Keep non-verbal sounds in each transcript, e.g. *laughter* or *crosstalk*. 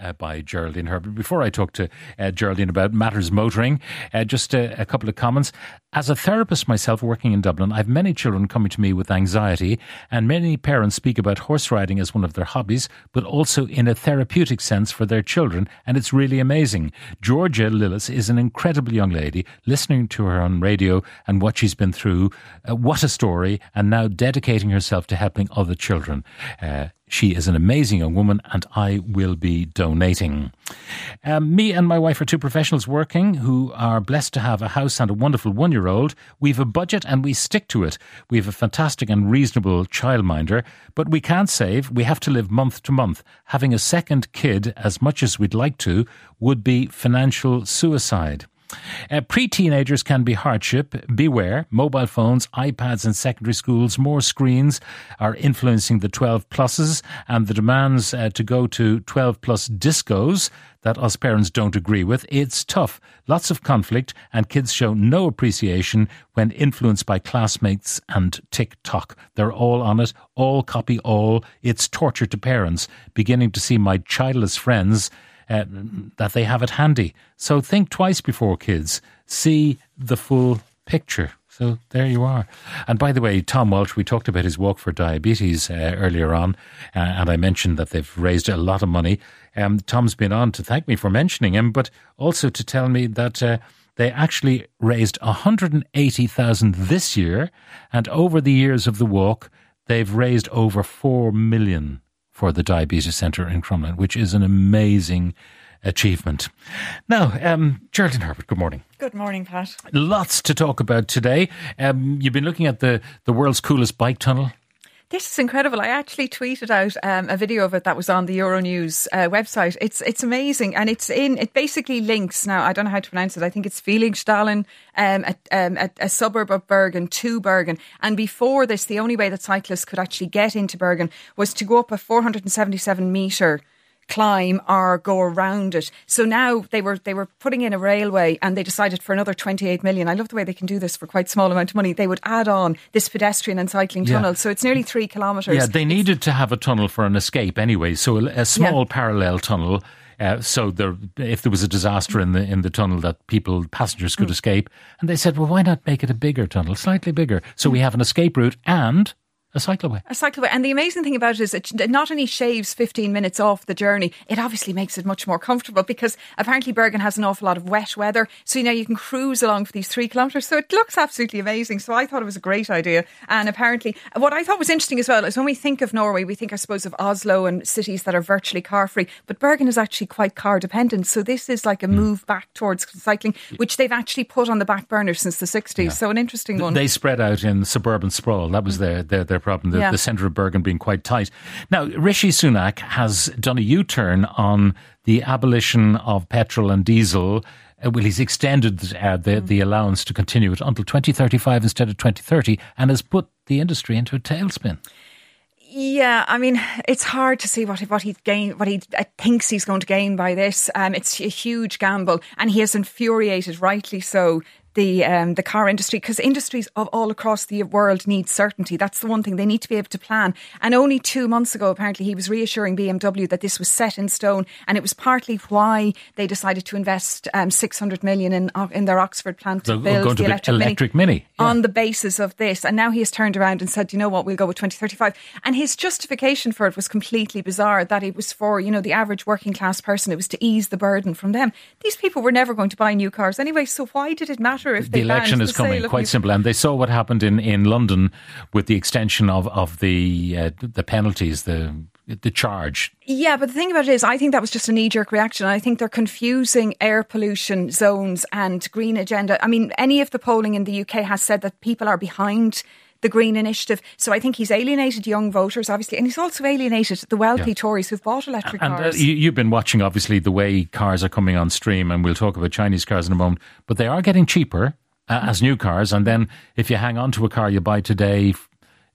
Uh, by Geraldine Herbert. Before I talk to uh, Geraldine about matters motoring, uh, just a, a couple of comments. As a therapist myself working in Dublin, I have many children coming to me with anxiety, and many parents speak about horse riding as one of their hobbies, but also in a therapeutic sense for their children, and it's really amazing. Georgia Lillis is an incredible young lady, listening to her on radio and what she's been through. Uh, what a story, and now dedicating herself to helping other children. Uh, she is an amazing young woman, and I will be donating. Um, me and my wife are two professionals working who are blessed to have a house and a wonderful one year old. We've a budget and we stick to it. We have a fantastic and reasonable childminder, but we can't save. We have to live month to month. Having a second kid, as much as we'd like to, would be financial suicide. Uh, Pre teenagers can be hardship. Beware, mobile phones, iPads in secondary schools, more screens are influencing the 12 pluses and the demands uh, to go to 12 plus discos that us parents don't agree with. It's tough. Lots of conflict, and kids show no appreciation when influenced by classmates and TikTok. They're all on it, all copy all. It's torture to parents, beginning to see my childless friends uh, that they have it handy. So think twice before kids. See the full picture. So there you are. And by the way, Tom Walsh, we talked about his walk for diabetes uh, earlier on, uh, and I mentioned that they've raised a lot of money. Um, Tom's been on to thank me for mentioning him, but also to tell me that. Uh, they actually raised 180,000 this year, and over the years of the walk, they've raised over 4 million for the Diabetes Centre in Crumlin, which is an amazing achievement. Now, um, Geraldine Herbert, good morning. Good morning, Pat. Lots to talk about today. Um, you've been looking at the, the world's coolest bike tunnel. This is incredible. I actually tweeted out um, a video of it that was on the Euronews uh, website. It's it's amazing, and it's in. It basically links. Now I don't know how to pronounce it. I think it's Felixstalen, um, a, um, a, a suburb of Bergen to Bergen. And before this, the only way that cyclists could actually get into Bergen was to go up a 477 meter climb or go around it. So now they were they were putting in a railway and they decided for another 28 million. I love the way they can do this for quite small amount of money. They would add on this pedestrian and cycling Yeah. tunnel. So it's nearly 3 kilometers. Yeah, they needed to have a tunnel for an escape anyway. So a, a small parallel tunnel. Uh, so there, if there was a disaster in the in the tunnel, that people passengers Mm. could escape, and they said, "Well, why not make it a bigger tunnel, slightly bigger, so we have an escape route and a cycleway." A cycleway. And the amazing thing about it is it not only shaves 15 minutes off the journey, it obviously makes it much more comfortable because apparently Bergen has an awful lot of wet weather. So, you know, you can cruise along for these three kilometres. So it looks absolutely amazing. So I thought it was a great idea. And apparently, what I thought was interesting as well is when we think of Norway, we think, I suppose, of Oslo and cities that are virtually car free. But Bergen is actually quite car dependent. So this is like a hmm. move back towards cycling, which they've actually put on the back burner since the 60s. So an interesting one. They spread out in suburban sprawl. That was mm. their their, their problem. The, Yeah. the centre of Bergen being quite tight. Now, Rishi Sunak has done a U turn on the abolition of petrol and diesel. Uh, well, he's extended uh, the Mm. the allowance to continue it until 2035 instead of 2030, and has put the industry into a tailspin. Yeah, I mean, it's hard to see what what he gain, what he uh, thinks he's going to gain by this. Um, it's a huge gamble, and he has infuriated, rightly so, the um, the car industry because industries of all across the world need certainty. That's the one thing they need to be able to plan. And only two months ago, apparently, he was reassuring BMW that this was set in stone, and it was partly why they decided to invest um, six hundred million in uh, in their Oxford plant to build to the electric, electric Mini, yeah. on the basis of this. And now he has turned around and said, you know what, we'll go with 2035. And his justification for it was completely bizarre that it was for, you know, the average working class person. It was to ease the burden from them. These people were never going to buy new cars anyway. So why did it matter if the election is the coming quite simple and they saw what happened in, in London with the extension of, of the uh, the penalties the the charge Yeah, but the thing about it is, I think that was just a knee jerk reaction. I think they're confusing air pollution zones and green agenda. I mean, any of the polling in the UK has said that people are behind the Green Initiative. So I think he's alienated young voters, obviously, and he's also alienated the wealthy Yeah. Tories who've bought electric And uh, cars. you, you've been watching, obviously, the way cars are coming on stream, and we'll talk about Chinese cars in a moment, but they are getting cheaper uh, as new cars. And then if you hang on to a car you buy today,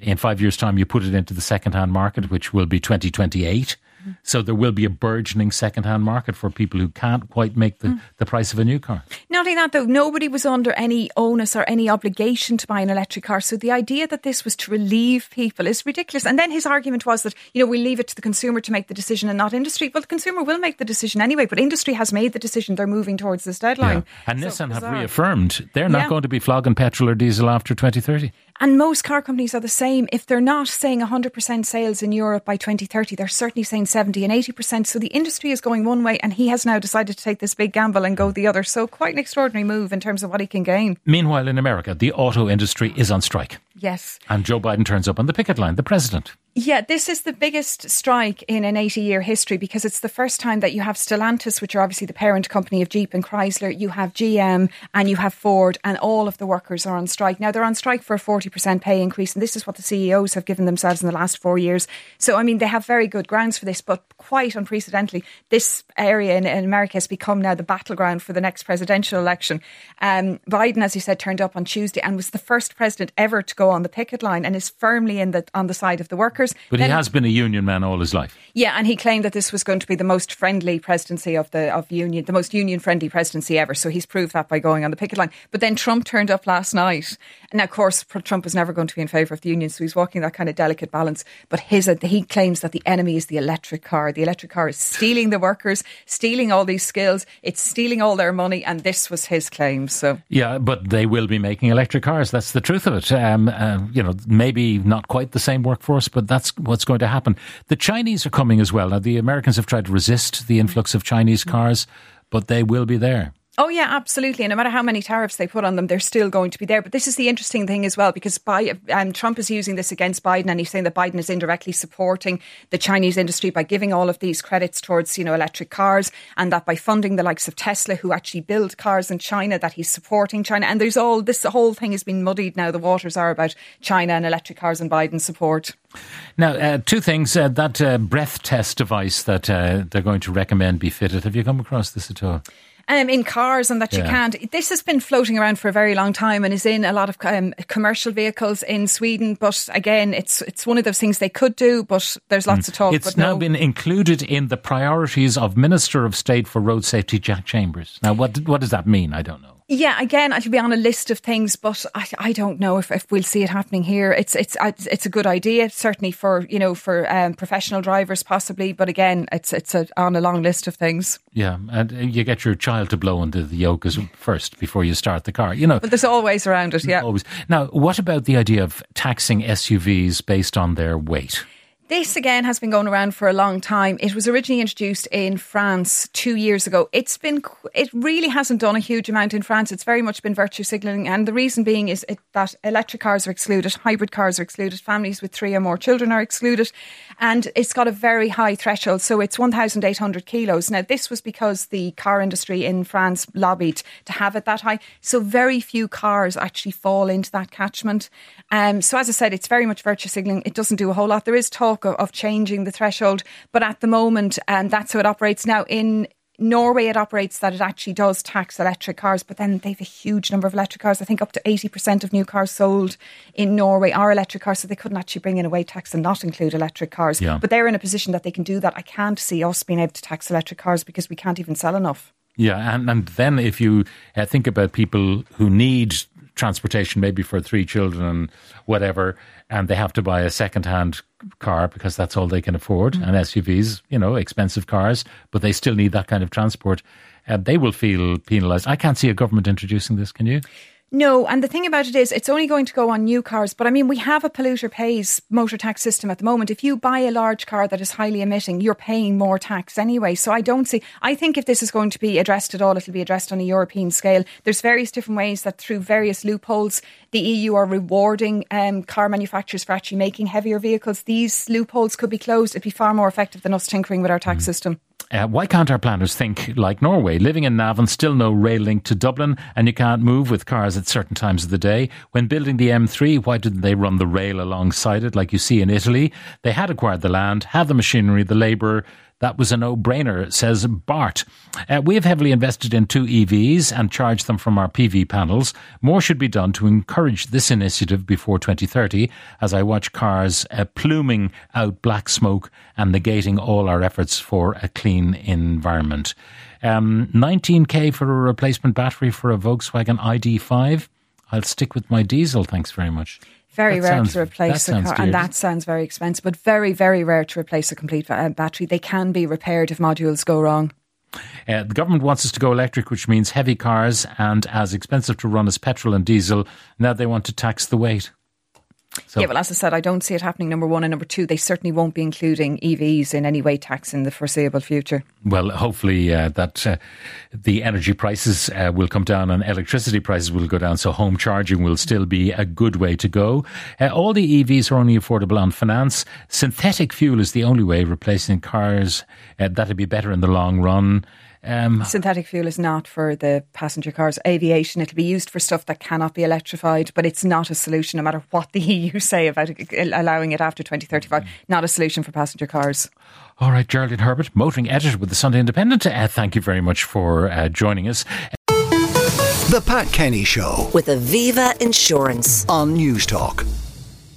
in five years' time, you put it into the second hand market, which will be 2028. So there will be a burgeoning second-hand market for people who can't quite make the, hmm. the price of a new car. Not only that, though, nobody was under any onus or any obligation to buy an electric car. So the idea that this was to relieve people is ridiculous. And then his argument was that, you know, we leave it to the consumer to make the decision and not industry. Well, the consumer will make the decision anyway, but industry has made the decision they're moving towards this deadline. And So Nissan have bizarre. reaffirmed they're not Yeah. going to be flogging petrol or diesel after 2030. And most car companies are the same. If they're not saying 100% sales in Europe by 2030, they're certainly saying 70 and 80%. So the industry is going one way, and he has now decided to take this big gamble and go the other. So quite an extraordinary move in terms of what he can gain. Meanwhile, in America, the auto industry is on strike. Yes. And Joe Biden turns up on the picket line, the president. Yeah, this is the biggest strike in an 80 year history because it's the first time that you have Stellantis, which are obviously the parent company of Jeep and Chrysler, you have GM and you have Ford, and all of the workers are on strike. Now, they're on strike for a 40% pay increase, and this is what the CEOs have given themselves in the last four years. So, I mean, they have very good grounds for this, but quite unprecedentedly, this area in, in America has become now the battleground for the next presidential election. Um, Biden, as you said, turned up on Tuesday and was the first president ever to go on the picket line and is firmly in the on the side of the workers. But Then- he has been a union man all his life. yeah, and he claimed that this was going to be the most friendly presidency of the of union, the most union friendly presidency ever. So he's proved that by going on the picket line. But then Trump turned up last night, and of course Trump was never going to be in favour of the union, so he's walking that kind of delicate balance. But his he claims that the enemy is the electric car. The electric car is stealing the workers, stealing all these skills, it's stealing all their money, and this was his claim. So Yeah, but they will be making electric cars. That's the truth of it. Um, uh, you know, maybe not quite the same workforce, but that's what's going to happen. The Chinese are coming as well. Now, the Americans have tried to resist the influx of Chinese cars, but they will be there. Oh yeah, absolutely. No matter how many tariffs they put on them, they're still going to be there. But this is the interesting thing as well, because by, um, Trump is using this against Biden, and he's saying that Biden is indirectly supporting the Chinese industry by giving all of these credits towards, you know, electric cars, and that by funding the likes of Tesla, who actually build cars in China, that he's supporting China. And there's all this whole thing has been muddied now. The waters are about China and electric cars and Biden support. Now, uh, two things. Uh, that uh, breath test device that uh, they're going to recommend be fitted. Have you come across this at all? Um, in cars and that you can't. This has been floating around for a very long time and is in a lot of um, commercial vehicles in Sweden. But again, it's it's one of those things they could do, but there's lots of talk. It's now no. been included in the priorities of Minister of State for Road Safety, Jack Chambers. Now, what what does that mean? I don't know. Yeah, again, I should be on a list of things, but I, I don't know if, if we'll see it happening here. It's it's it's a good idea, certainly for you know for um, professional drivers, possibly. But again, it's it's a, on a long list of things. Yeah, and uh, you get your child to blow into the yoke as first before you start the car. You know, But there's always around it. Yeah. always. Now, what about the idea of taxing SUVs based on their weight? This again has been going around for a long time. It was originally introduced in France two years ago. It's been, it really hasn't done a huge amount in France. It's very much been virtue signalling, and the reason being is that electric cars are excluded, hybrid cars are excluded, families with three or more children are excluded, and it's got a very high threshold. So it's 1,800 kilos. Now, this was because the car industry in France lobbied to have it that high. So very few cars actually fall into that catchment. Um, so as I said, it's very much virtue signalling. It doesn't do a whole lot. There is talk of, of changing the threshold, but at the moment, and that's how it operates now in. Norway, it operates that it actually does tax electric cars, but then they have a huge number of electric cars. I think up to 80% of new cars sold in Norway are electric cars, so they couldn't actually bring in a weight tax and not include electric cars. Yeah. But they're in a position that they can do that. I can't see us being able to tax electric cars because we can't even sell enough. Yeah, and, and then if you uh, think about people who need transportation, maybe for three children and whatever, and they have to buy a second-hand car because that's all they can afford, and SUVs, you know, expensive cars, but they still need that kind of transport. Uh, they will feel penalised. I can't see a government introducing this. Can you? No, and the thing about it is, it's only going to go on new cars. But I mean, we have a polluter pays motor tax system at the moment. If you buy a large car that is highly emitting, you're paying more tax anyway. So I don't see. I think if this is going to be addressed at all, it'll be addressed on a European scale. There's various different ways that through various loopholes, the EU are rewarding um, car manufacturers for actually making heavier vehicles. These loopholes could be closed. It'd be far more effective than us tinkering with our tax system. Uh, why can't our planners think like Norway? Living in Navan, still no rail link to Dublin, and you can't move with cars at certain times of the day. When building the M3, why didn't they run the rail alongside it like you see in Italy? They had acquired the land, had the machinery, the labour, That was a no brainer, says Bart. Uh, we have heavily invested in two EVs and charged them from our PV panels. More should be done to encourage this initiative before 2030 as I watch cars uh, pluming out black smoke and negating all our efforts for a clean environment. Um, 19k for a replacement battery for a Volkswagen ID5. I'll stick with my diesel, thanks very much. Very That rare sounds- to replace a car, dear. and that sounds very expensive, but very, very rare to replace a complete uh, battery. They can be repaired if modules go wrong. Uh, the government wants us to go electric, which means heavy cars and as expensive to run as petrol and diesel. Now they want to tax the weight. So- Yeah, well, as I said, I don't see it happening. Number one and number two, they certainly won't be including EVs in any way tax in the foreseeable future. Well, hopefully uh, that uh, the energy prices uh, will come down and electricity prices will go down, so home charging will still be a good way to go. Uh, all the EVs are only affordable on finance. Synthetic fuel is the only way replacing cars. Uh, that would be better in the long run. Um, Synthetic fuel is not for the passenger cars. Aviation, it'll be used for stuff that cannot be electrified, but it's not a solution, no matter what the *laughs* EU say about it, allowing it after 2035. Not a solution for passenger cars. all right, Geraldine Herbert, motoring editor with the Sunday Independent. Uh, thank you very much for uh, joining us. The Pat Kenny Show with Aviva Insurance. on Newstalk.